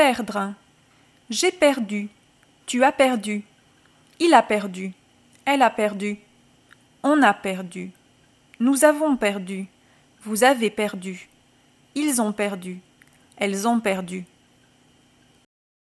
Perdre. J'ai perdu. Tu as perdu. Il a perdu. Elle a perdu. On a perdu. Nous avons perdu. Vous avez perdu. Ils ont perdu. Elles ont perdu.